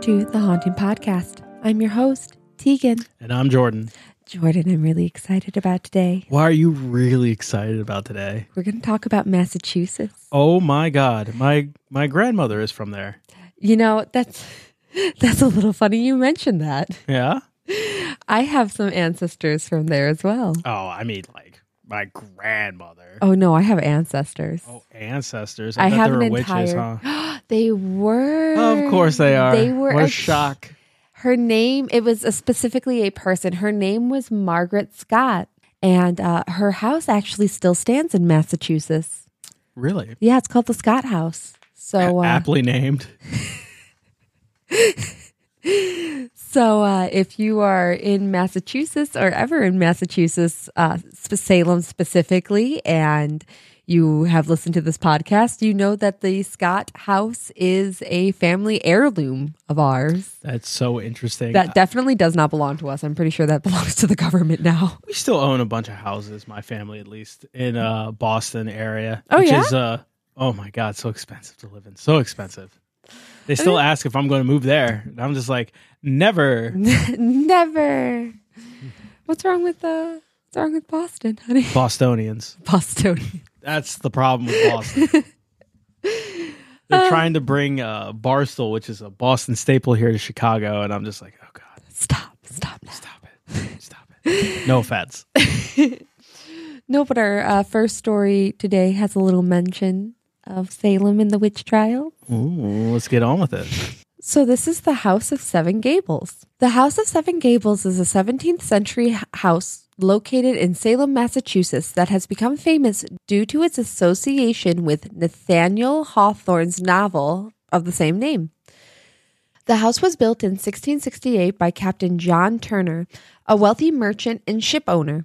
to the Haunting Podcast. I'm your host, Tegan. And I'm Jordan. Jordan, I'm really excited about today. Why are you really excited about today? We're going to talk about Massachusetts. Oh my god. My my grandmother is from there. You know, that's that's a little funny you mentioned that. Yeah? I have some ancestors from there as well. Oh, I mean like my grandmother. Oh no, I have ancestors. Oh, ancestors. I bet have they an witches, entire. huh? they were. Of course they are. They were. What a a- shock. Her name. It was a, specifically a person. Her name was Margaret Scott, and uh, her house actually still stands in Massachusetts. Really? Yeah, it's called the Scott House. So, uh, Aptly named. so uh, if you are in Massachusetts or ever in Massachusetts, uh, Salem specifically, and you have listened to this podcast, you know that the Scott House is a family heirloom of ours. That's so interesting. That definitely does not belong to us. I'm pretty sure that belongs to the government now. we still own a bunch of houses, my family at least, in uh Boston area. Oh, which yeah? is uh oh my god, so expensive to live in. So expensive. They still ask if I'm going to move there. And I'm just like, never. Never. What's wrong with uh, what's wrong with Boston, honey? Bostonians. Bostonian. That's the problem with Boston. They're trying to bring uh, Barstool, which is a Boston staple, here to Chicago, and I'm just like, oh god, Stop. Stop now. stop it, stop it. No offense. No, but our uh, first story today has a little mention of Salem and the witch trial. Ooh, let's get on with it. So, this is the House of Seven Gables. The House of Seven Gables is a 17th century house located in Salem, Massachusetts, that has become famous due to its association with Nathaniel Hawthorne's novel of the same name. The house was built in 1668 by Captain John Turner, a wealthy merchant and ship owner.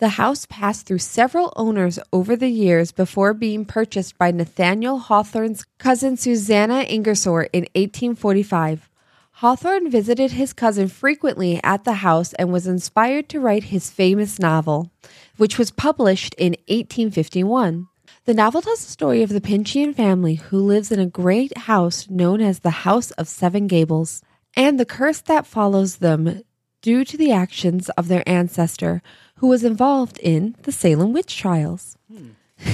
The house passed through several owners over the years before being purchased by Nathaniel Hawthorne's cousin Susanna Ingersoll in 1845. Hawthorne visited his cousin frequently at the house and was inspired to write his famous novel, which was published in 1851. The novel tells the story of the Pyncheon family who lives in a great house known as the House of Seven Gables, and the curse that follows them due to the actions of their ancestor who was involved in the Salem witch trials.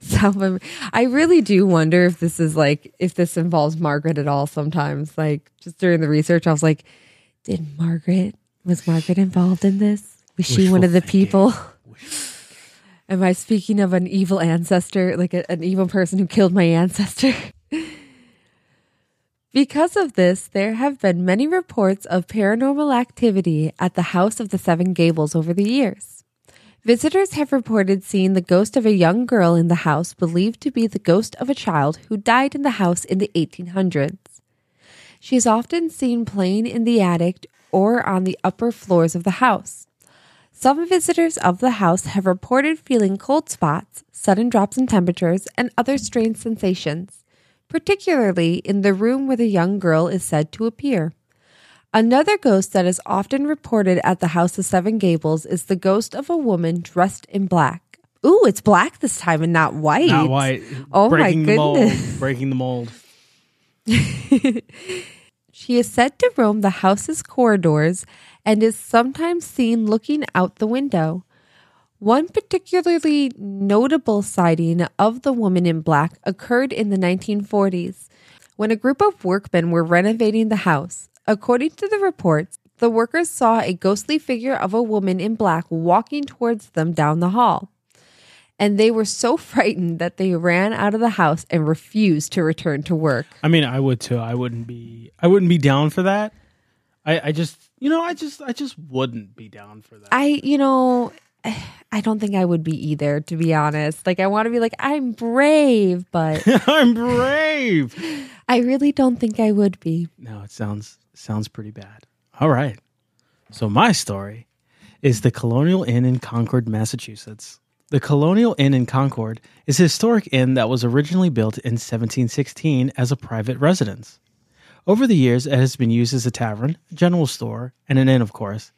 so um, I really do wonder if this is like if this involves Margaret at all sometimes. Like just during the research I was like, did Margaret was Margaret involved in this? Was she one of the thinking. people? Am I speaking of an evil ancestor, like a, an evil person who killed my ancestor? because of this, there have been many reports of paranormal activity at the House of the Seven Gables over the years. Visitors have reported seeing the ghost of a young girl in the house believed to be the ghost of a child who died in the house in the 1800s. She is often seen playing in the attic or on the upper floors of the house. Some visitors of the house have reported feeling cold spots, sudden drops in temperatures, and other strange sensations, particularly in the room where the young girl is said to appear. Another ghost that is often reported at the House of Seven Gables is the ghost of a woman dressed in black. Ooh, it's black this time and not white. Not white. Oh my breaking the mold. goodness. Breaking the mold. She is said to roam the house's corridors and is sometimes seen looking out the window. One particularly notable sighting of the woman in black occurred in the 1940s when a group of workmen were renovating the house. According to the reports, the workers saw a ghostly figure of a woman in black walking towards them down the hall. And they were so frightened that they ran out of the house and refused to return to work. I mean, I would too. I wouldn't be. I wouldn't be down for that. I, I just, you know, I just, I just wouldn't be down for that. I, you know, I don't think I would be either, to be honest. Like, I want to be like, I'm brave, but I'm brave. I really don't think I would be. No, it sounds sounds pretty bad. All right. So my story is the Colonial Inn in Concord, Massachusetts. The Colonial Inn in Concord is a historic inn that was originally built in 1716 as a private residence. Over the years, it has been used as a tavern, general store, and an inn, of course,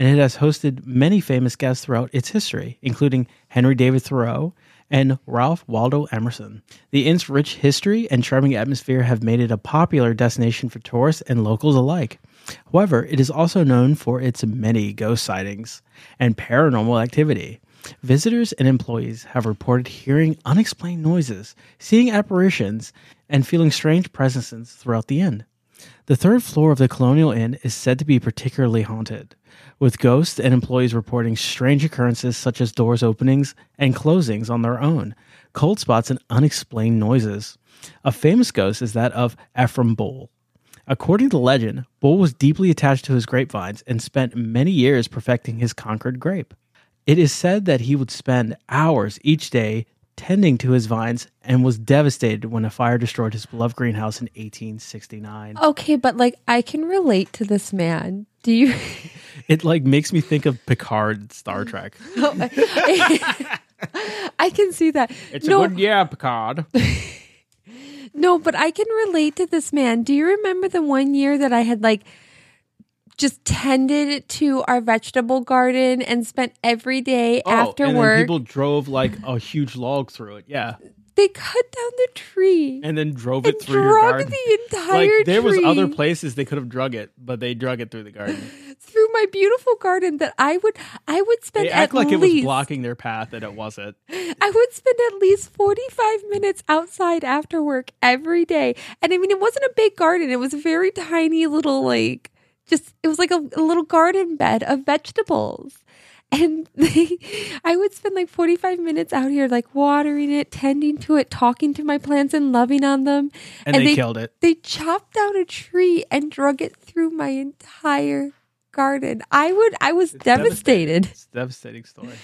and it has hosted many famous guests throughout its history, including Henry David Thoreau and Ralph Waldo Emerson. The inn's rich history and charming atmosphere have made it a popular destination for tourists and locals alike. However, it is also known for its many ghost sightings and paranormal activity. Visitors and employees have reported hearing unexplained noises, seeing apparitions, and feeling strange presences throughout the inn. The third floor of the Colonial Inn is said to be particularly haunted, with ghosts and employees reporting strange occurrences such as doors openings and closings on their own, cold spots, and unexplained noises. A famous ghost is that of Ephraim Bull. According to legend, Bull was deeply attached to his grapevines and spent many years perfecting his Concord grape. It is said that he would spend hours each day tending to his vines and was devastated when a fire destroyed his beloved greenhouse in 1869. Okay, but like I can relate to this man. Do you? It like makes me think of Picard Star Trek. Oh, I can see that. It's no, a good yeah, Picard. no, but I can relate to this man. Do you remember the one year that I had like just tended to our vegetable garden and spent every day after Oh, and work? then people drove like a huge log through it. Yeah, they cut down the tree and then drove it through your garden. the entire Like there was other places they could have drug it, but they drug it through the garden. through my beautiful garden that I would I would spend They at act like it was blocking their path, and it wasn't. I would spend at least 45 minutes outside after work every day. And I mean, it wasn't a big garden. It was a very tiny little, like, just, it was like a, a little garden bed of vegetables. And they, I would spend like 45 minutes out here, like watering it, tending to it, talking to my plants and loving on them. And, they, killed it. They chopped down a tree and drug it through my entire garden. I would, I was devastated. It's a devastating story.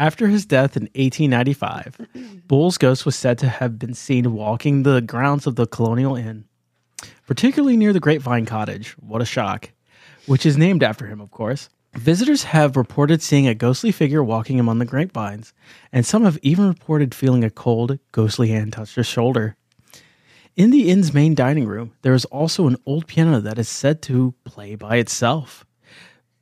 After his death in 1895, Bull's ghost was said to have been seen walking the grounds of the Colonial Inn, particularly near the Grapevine Cottage. What a shock! Which is named after him, of course. Visitors have reported seeing a ghostly figure walking among the grapevines, and some have even reported feeling a cold, ghostly hand touch their shoulder. In the inn's main dining room, there is also an old piano that is said to play by itself.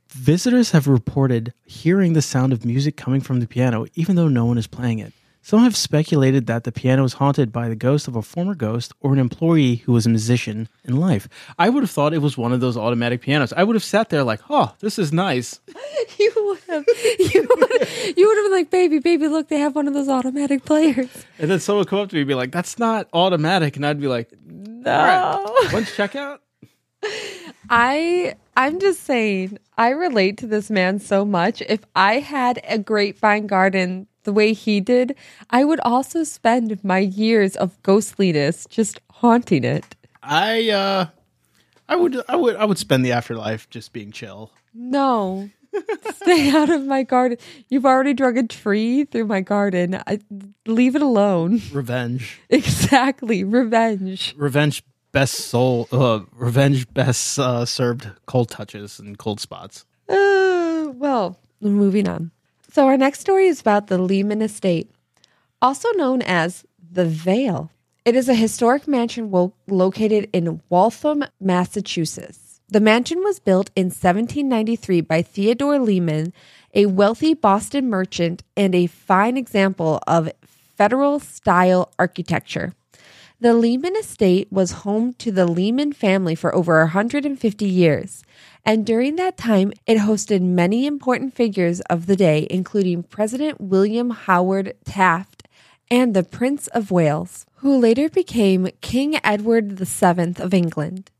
Visitors have reported hearing the sound of music coming from the piano, even though no one is playing it. Some have speculated that the piano is haunted by the ghost of a former ghost or an employee who was a musician in life. I would have thought it was one of those automatic pianos. I would have sat there like, oh, this is nice. You would have, you would, you would have been like, baby, baby, look, they have one of those automatic players. And then someone would come up to me and be like, that's not automatic. And I'd be like, No. right, when's checkout? I I'm just saying, I relate to this man so much. If I had a grapevine garden the way he did, I would also spend my years of ghostliness just haunting it. I, uh, I would, I would, I would spend the afterlife just being chill. No. Stay out of my garden. You've already drug a tree through my garden. I, leave it alone. Revenge. Exactly. Revenge. revenge best soul uh revenge best uh served cold touches and cold spots Uh, well, moving on. So, our next story is about the Lyman Estate, also known as the Vale. It is a historic mansion wo- located in Waltham, Massachusetts. The mansion was built in 1793 by Theodore Lyman, a wealthy Boston merchant and a fine example of federal style architecture. The Lyman estate was home to the Lyman family for over 150 years, and during that time, it hosted many important figures of the day, including President William Howard Taft and the Prince of Wales, who later became King Edward VII of England.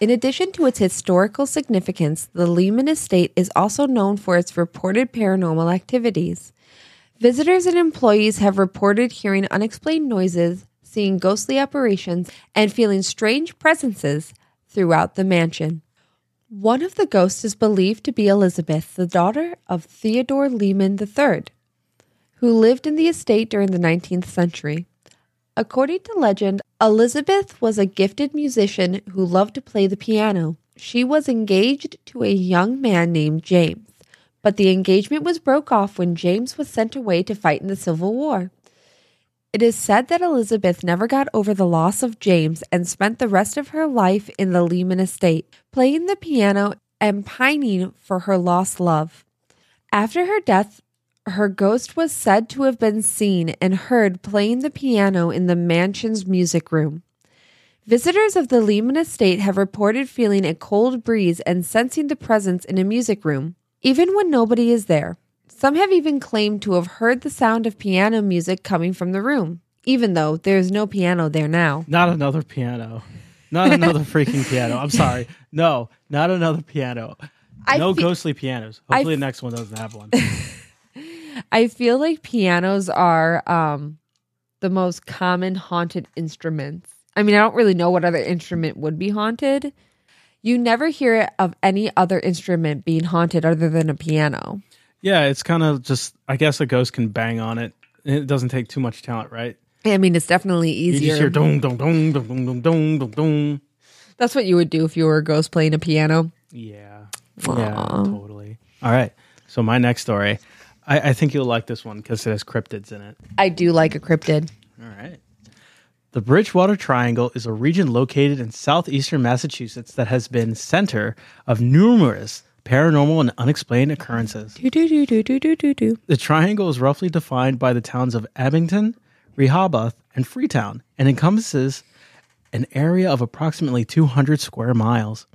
In addition to its historical significance, the Lyman estate is also known for its reported paranormal activities. Visitors and employees have reported hearing unexplained noises, seeing ghostly apparitions, and feeling strange presences throughout the mansion. One of the ghosts is believed to be Elizabeth, the daughter of Theodore Lyman III, who lived in the estate during the 19th century. According to legend, Elizabeth was a gifted musician who loved to play the piano. She was engaged to a young man named James, but the engagement was broke off when James was sent away to fight in the Civil War. It is said that Elizabeth never got over the loss of James and spent the rest of her life in the Lyman estate, playing the piano and pining for her lost love. After her death, her ghost was said to have been seen and heard playing the piano in the mansion's music room. Visitors of the Lyman estate have reported feeling a cold breeze and sensing the presence in a music room, even when nobody is there. Some have even claimed to have heard the sound of piano music coming from the room, even though there is no piano there now. Not another piano. Not another freaking piano. I'm sorry. No, not another piano. I no fe- ghostly pianos. Hopefully, f- the next one doesn't have one. I feel like pianos are um, the most common haunted instruments. I mean, I don't really know what other instrument would be haunted. You never hear of any other instrument being haunted other than a piano. yeah, it's kind of just. I guess a ghost can bang on it. It doesn't take too much talent, right? I mean, it's definitely You just easier. hear dong dong dong dong dong dong dong dong. That's what you would do if you were a ghost playing a piano. Yeah. Yeah, totally. All right. So my next story, I, I think you'll like this one because it has cryptids in it. I do like a cryptid. All right. The Bridgewater Triangle is a region located in southeastern Massachusetts that has been center of numerous paranormal and unexplained occurrences. Do do do do do do do. The triangle is roughly defined by the towns of Abington, Rehoboth, and Freetown, and encompasses an area of approximately 200 square miles.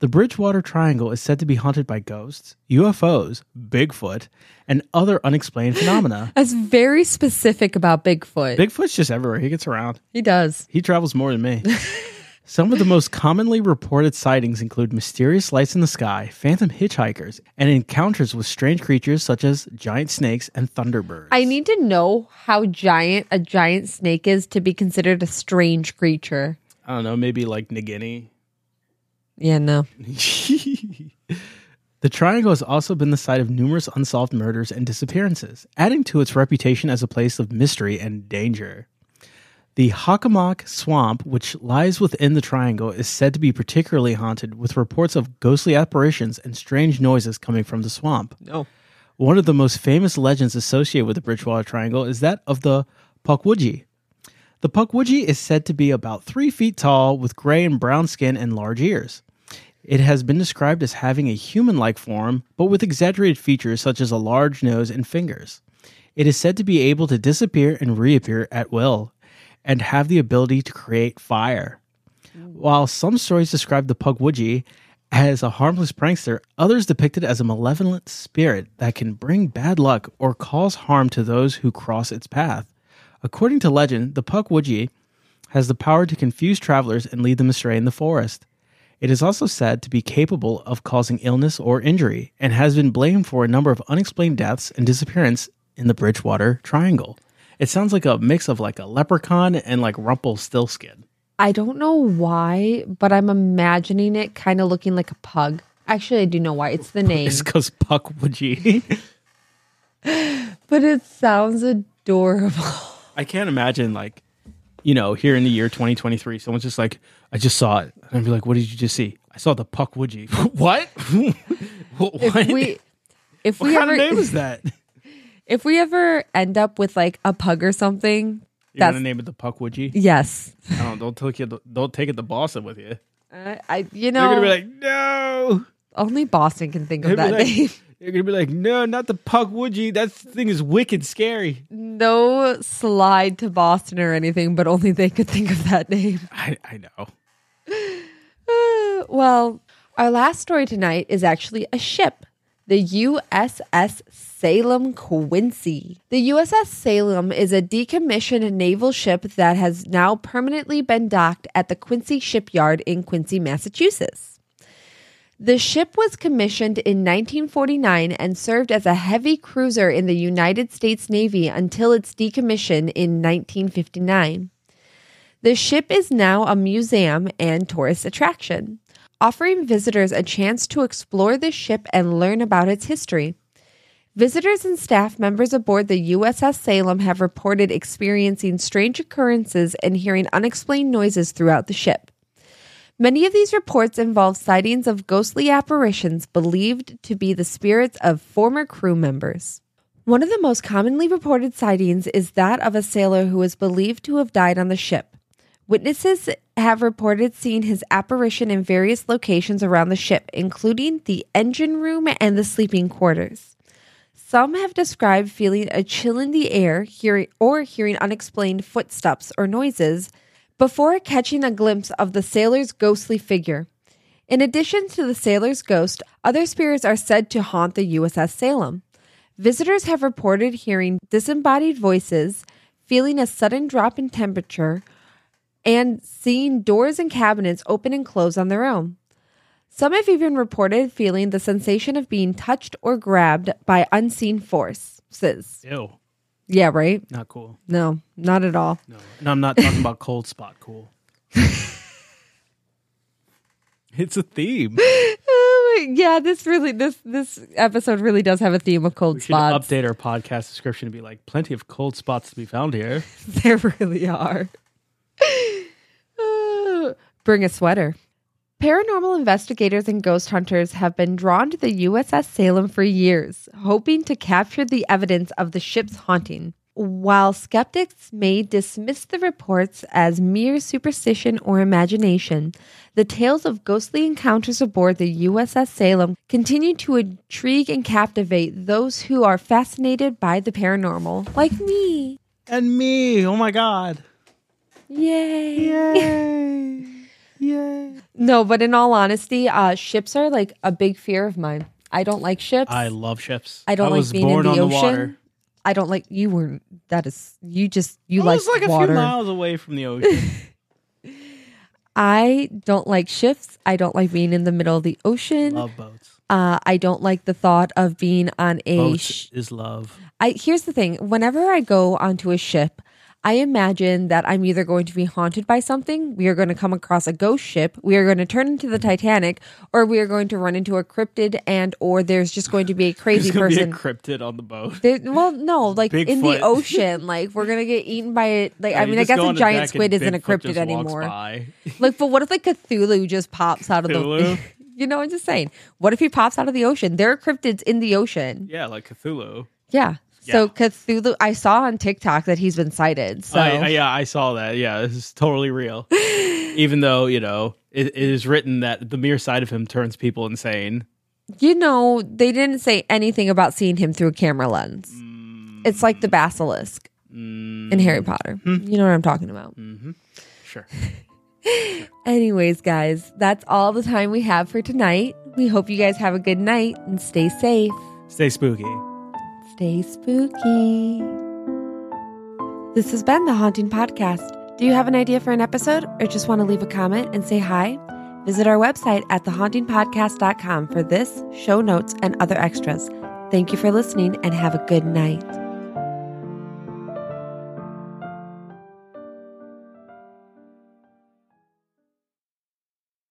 The Bridgewater Triangle is said to be haunted by ghosts, UFOs, Bigfoot, and other unexplained phenomena. That's very specific about Bigfoot. Bigfoot's just everywhere. He gets around. he does. He travels more than me. Some of the most commonly reported sightings include mysterious lights in the sky, phantom hitchhikers, and encounters with strange creatures such as giant snakes and thunderbirds. I need to know how giant a giant snake is to be considered a strange creature. I don't know, maybe like Nagini. Yeah, no. the triangle has also been the site of numerous unsolved murders and disappearances, adding to its reputation as a place of mystery and danger. The Hockomock Swamp, which lies within the triangle, is said to be particularly haunted, with reports of ghostly apparitions and strange noises coming from the swamp. No. One of the most famous legends associated with the Bridgewater Triangle is that of the Pukwudgie. The Pukwudgie is said to be about three feet tall, with gray and brown skin and large ears. It has been described as having a human like form, but with exaggerated features such as a large nose and fingers. It is said to be able to disappear and reappear at will, and have the ability to create fire. While some stories describe the Pukwudgie as a harmless prankster, others depict it as a malevolent spirit that can bring bad luck or cause harm to those who cross its path. According to legend, the Pukwudgie has the power to confuse travelers and lead them astray in the forest. It is also said to be capable of causing illness or injury and has been blamed for a number of unexplained deaths and disappearances in the Bridgewater Triangle. It sounds like a mix of like a leprechaun and like Rumpelstiltskin. I don't know why, but I'm imagining it kind of looking like a pug. Actually, I do know why. It's the name. It's because Pukwudgie. But it sounds adorable. I can't imagine like, you know, here in the year 2023, someone's just like, I just saw it. And I'd be like, what did you just see? I saw the Pukwudgie. what? what? If we if what we kind ever of name is that? If we ever end up with like a pug or something, You're That's- gonna name it the Pukwudgie? yes. I don't. Don't take it. Don't take it to Boston with you. Uh, I you know, You're gonna be like, no. only Boston can think of that like- name. You're gonna be like, no, not the Pukwudgie. That thing is wicked scary. No slide to Boston or anything, but only they could think of that name. I, I know. Uh, well, our last story tonight is actually a ship, the USS Salem Quincy. The USS Salem is a decommissioned naval ship that has now permanently been docked at the Quincy shipyard in Quincy, Massachusetts. The ship was commissioned in 1949 and served as a heavy cruiser in the United States Navy until its decommission in 1959. The ship is now a museum and tourist attraction, offering visitors a chance to explore the ship and learn about its history. Visitors and staff members aboard the USS Salem have reported experiencing strange occurrences and hearing unexplained noises throughout the ship. Many of these reports involve sightings of ghostly apparitions believed to be the spirits of former crew members. One of the most commonly reported sightings is that of a sailor who is believed to have died on the ship. Witnesses have reported seeing his apparition in various locations around the ship, including the engine room and the sleeping quarters. Some have described feeling a chill in the air, hearing or hearing unexplained footsteps or noises before catching a glimpse of the sailor's ghostly figure. In addition to the sailor's ghost, other spirits are said to haunt the USS Salem. Visitors have reported hearing disembodied voices, feeling a sudden drop in temperature, and seeing doors and cabinets open and close on their own. Some have even reported feeling the sensation of being touched or grabbed by unseen forces. Ew. Yeah, right? Not cool. No, not at all. No. And I'm not talking about cold spot cool. it's a theme. Oh, yeah, this really this this episode really does have a theme of cold We should spots. update our podcast description to be like plenty of cold spots to be found here. there really are. Uh, Bring a sweater. Paranormal investigators and ghost hunters have been drawn to the USS Salem for years, hoping to capture the evidence of the ship's haunting. While skeptics may dismiss the reports as mere superstition or imagination, the tales of ghostly encounters aboard the USS Salem continue to intrigue and captivate those who are fascinated by the paranormal, like me. And me. Oh my god. Yay! Yay. Yay. No, but in all honesty, uh, ships are like a big fear of mine. I don't like ships. I love ships. I don't I like was being in the on ocean. water. I don't like you weren't. That is you just you I like was like a water. few miles away from the ocean. I don't like ships. I don't like being in the middle of the ocean. love boats. Uh, I don't like the thought of being on a. Boats Sh- is love. I here's the thing. Whenever I go onto a ship, I imagine that I'm either going to be haunted by something, we are going to come across a ghost ship, we are going to turn into the Titanic, or we are going to run into a cryptid, and or there's just going to be a crazy person. be a cryptid on the boat. There, well, no, like in the ocean, like we're gonna get eaten by it. Like I mean, I guess a giant squid isn't a cryptid anymore. Like, but what if like Cthulhu just pops out of the? You know, I'm just saying. What if he pops out of the ocean? There are cryptids in the ocean. Yeah, like Cthulhu. Yeah. So Cthulhu, I saw on TikTok that he's been cited. So I, I- yeah, I saw that. Yeah, this is totally real. Even though you know it, it is written that the mere sight of him turns people insane. you know, they didn't say anything about seeing him through a camera lens. Mm. It's like the basilisk Mm, in Harry Potter. Hmm. You know what I'm talking about. Mm-hmm. sure. Anyways, guys, that's all the time we have for tonight. We hope you guys have a good night and stay safe. Stay spooky. Stay spooky. This has been the Haunting Podcast. Do you have an idea for an episode or just want to leave a comment and say hi? Visit our website at thehauntingpodcast.com for this, show notes, and other extras. Thank you for listening and have a good night.